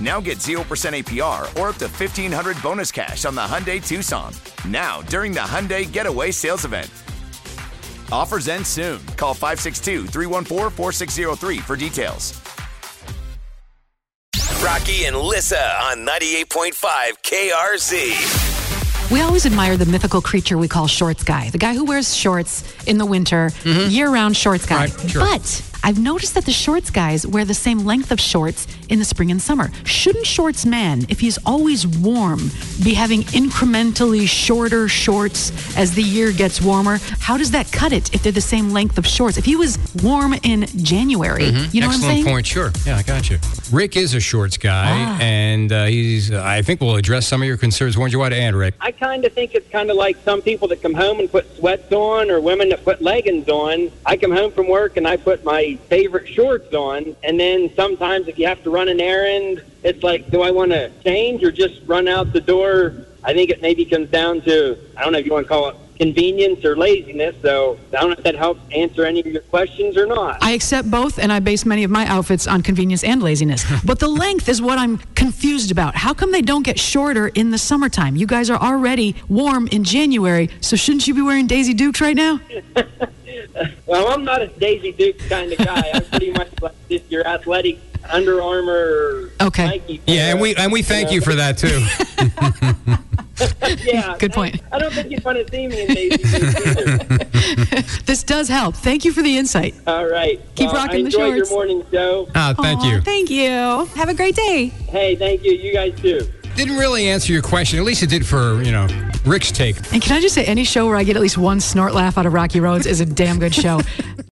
Now get 0% APR or up to 1500 bonus cash on the Hyundai Tucson. Now, during the Hyundai Getaway Sales Event. Offers end soon. Call 562 314 4603 for details. Rocky and Lissa on 98.5 KRZ. We always admire the mythical creature we call shorts guy, the guy who wears shorts in the winter, mm-hmm. year round shorts guy. Right, sure. But I've noticed that the shorts guys wear the same length of shorts in the spring and summer. Shouldn't shorts man, if he's always warm, be having incrementally shorter shorts as the year gets warmer? How does that cut it if they're the same length of shorts? If he was warm in January, you know Mm-hmm. Excellent what I'm saying? point. Sure. Yeah, I got you. Rick is a shorts guy, Ah. and uh, he's. I think we'll address some of your concerns. Warren, you want to add, Rick? I kind of think it's kind of like some people that come home and put sweats on, or women that put leggings on. I come home from work and I put my favorite shorts on, and then sometimes if you have to run an errand, it's like, do I want to change or just run out the door? I think it maybe comes down to I don't know if you want to call it convenience or laziness. So I don't know if that helps answer any of your questions or not. I accept both, and I base many of my outfits on convenience and laziness. but the length is what I'm confused about. How come they don't get shorter in the summertime? You guys are already warm in January, so shouldn't you be wearing Daisy Dukes right now? Well, I'm not a Daisy Duke kind of guy. I'm pretty much like just your athletic Under Armour Okay. Nike. Yeah, and we and we thank you for that too. yeah, Good point. I, I don't think you'd want to see me in Daisy Dukes. This does help. Thank you for the insight. All right. Keep well, rocking I the enjoyed your morning show. Ah, thank Aw, you. Thank you. Have a great day. Hey, thank you. You guys too. Didn't really answer your question. At least it did for you know Rick's take. And can I just say, any show where I get at least one snort laugh out of Rocky Roads is a damn good show.